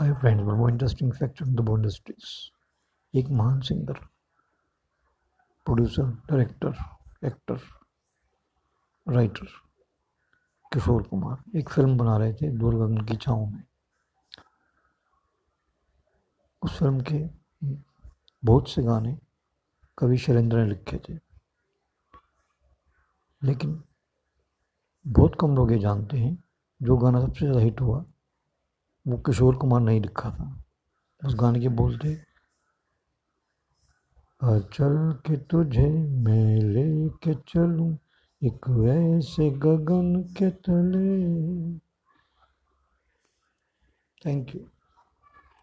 Hi friends one more interesting fact on the industries एक महान singer producer director actor writer Kishore Kumar एक film बना रहे थे दूरगगन की छाँव में उस फ़िल्म के बहुत से गाने कवि शैलेंद्र ने लिखे थे। लेकिन बहुत कम लोग ये जानते हैं। जो गाना सबसे ज़्यादा हिट हुआ वो किशोर कुमार नहीं लिखा था। उस गाने के बोलते चल के तुझे मैं ले के चलूँ, एक वैसे गगन के तले। Thank you